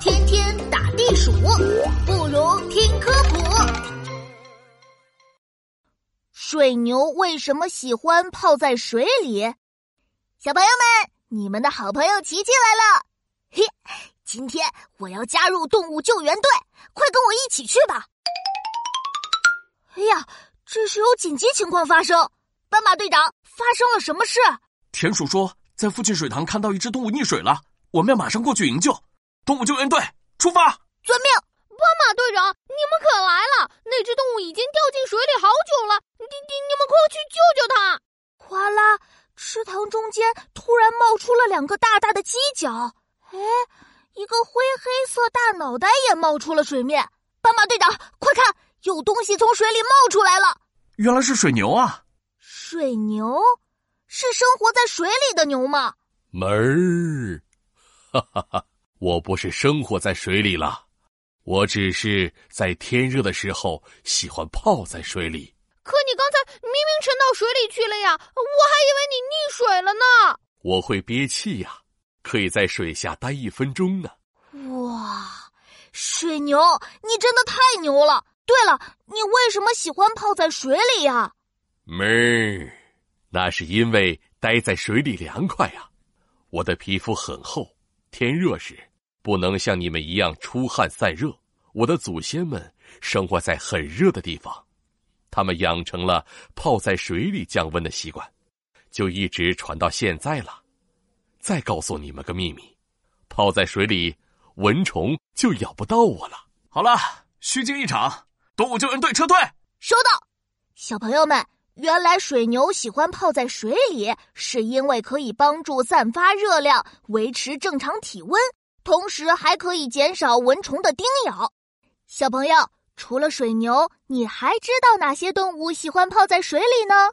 天天打地鼠，不如听科普。水牛为什么喜欢泡在水里？小朋友们，你们的好朋友琪琪来了。嘿，今天我要加入动物救援队，快跟我一起去吧！哎呀，这是有紧急情况发生。斑马队长，发生了什么事？田鼠说，在附近水塘看到一只动物溺水了，我们要马上过去营救。动物救援队出发！遵命。斑马队长，你们可来了！那只动物已经掉进水里好久了，你你你们快去救救它！哗啦，池塘中间突然冒出了两个大大的犄角，哎，一个灰黑色大脑袋也冒出了水面。斑马队长，快看，有东西从水里冒出来了！原来是水牛啊！水牛是生活在水里的牛吗？门儿，哈哈哈！我不是生活在水里了，我只是在天热的时候喜欢泡在水里。可你刚才明明沉到水里去了呀，我还以为你溺水了呢。我会憋气呀，可以在水下待一分钟呢。哇，水牛，你真的太牛了！对了，你为什么喜欢泡在水里呀？妹儿，那是因为待在水里凉快呀。我的皮肤很厚，天热时不能像你们一样出汗散热。我的祖先们生活在很热的地方，他们养成了泡在水里降温的习惯，就一直传到现在了。再告诉你们个秘密，泡在水里，蚊虫就咬不到我了。好了，虚惊一场，动物救援队撤退。收到，小朋友们。原来水牛喜欢泡在水里，是因为可以帮助散发热量，维持正常体温，同时还可以减少蚊虫的叮咬。小朋友，除了水牛，你还知道哪些动物喜欢泡在水里呢？